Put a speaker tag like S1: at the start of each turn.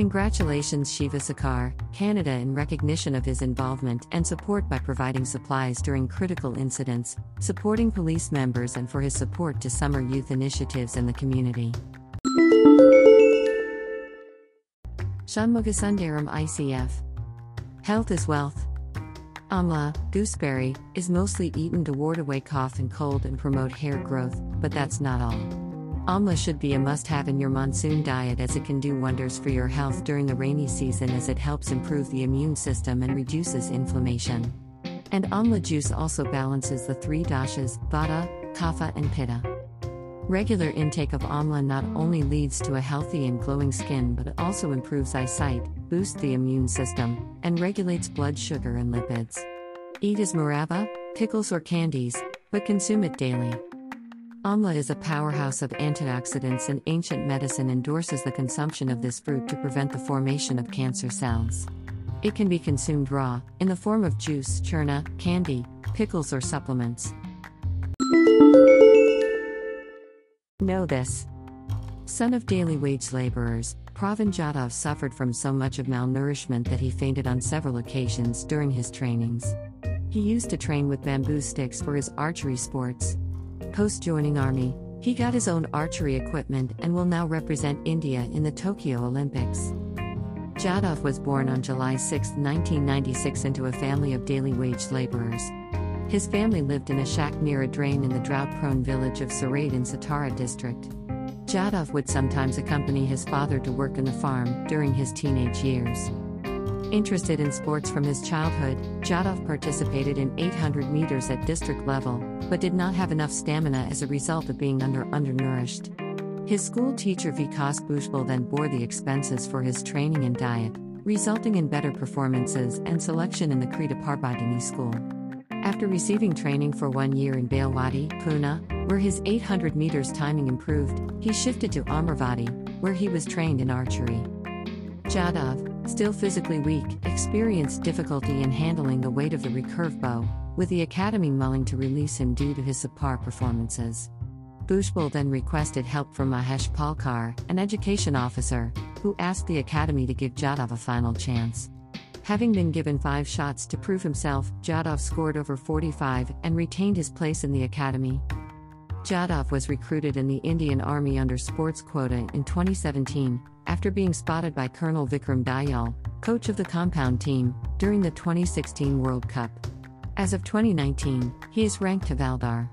S1: Congratulations Shiva Sakar, Canada in recognition of his involvement and support by providing supplies during critical incidents, supporting police members and for his support to summer youth initiatives in the community. Shanmugasundaram ICF Health is wealth. Amla, gooseberry, is mostly eaten to ward away cough and cold and promote hair growth, but that's not all. Amla should be a must have in your monsoon diet as it can do wonders for your health during the rainy season as it helps improve the immune system and reduces inflammation. And amla juice also balances the three doshas, vata, kapha, and pitta. Regular intake of amla not only leads to a healthy and glowing skin but also improves eyesight, boosts the immune system, and regulates blood sugar and lipids. Eat as murabba, pickles, or candies, but consume it daily. Amla is a powerhouse of antioxidants, and ancient medicine endorses the consumption of this fruit to prevent the formation of cancer cells. It can be consumed raw, in the form of juice, churna, candy, pickles, or supplements. Know this. Son of daily wage laborers, Pravin Jadhav suffered from so much of malnourishment that he fainted on several occasions during his trainings. He used to train with bamboo sticks for his archery sports. Post joining army, he got his own archery equipment and will now represent India in the Tokyo Olympics. Jadhav was born on July 6, 1996, into a family of daily wage laborers. His family lived in a shack near a drain in the drought prone village of Sarade in Satara district. Jadhav would sometimes accompany his father to work in the farm during his teenage years. Interested in sports from his childhood, Jadhav participated in 800 meters at district level, but did not have enough stamina as a result of being under undernourished. His school teacher Vikas Bhujbal then bore the expenses for his training and diet, resulting in better performances and selection in the Krida Prabodhini school. After receiving training for one year in Balewadi, Pune, where his 800 meters timing improved, he shifted to Amravati, where he was trained in archery. Jadhav, still physically weak, experienced difficulty in handling the weight of the recurve bow, with the academy mulling to release him due to his subpar performances. Bhujbal then requested help from Mahesh Palkar, an education officer, who asked the academy to give Jadhav a final chance. Having been given five shots to prove himself, Jadhav scored over 45 and retained his place in the academy. Jadhav was recruited in the Indian Army under sports quota in 2017, after being spotted by Colonel Vikram Dayal, coach of the compound team, during the 2016 World Cup. As of 2019, he is ranked Havaldar.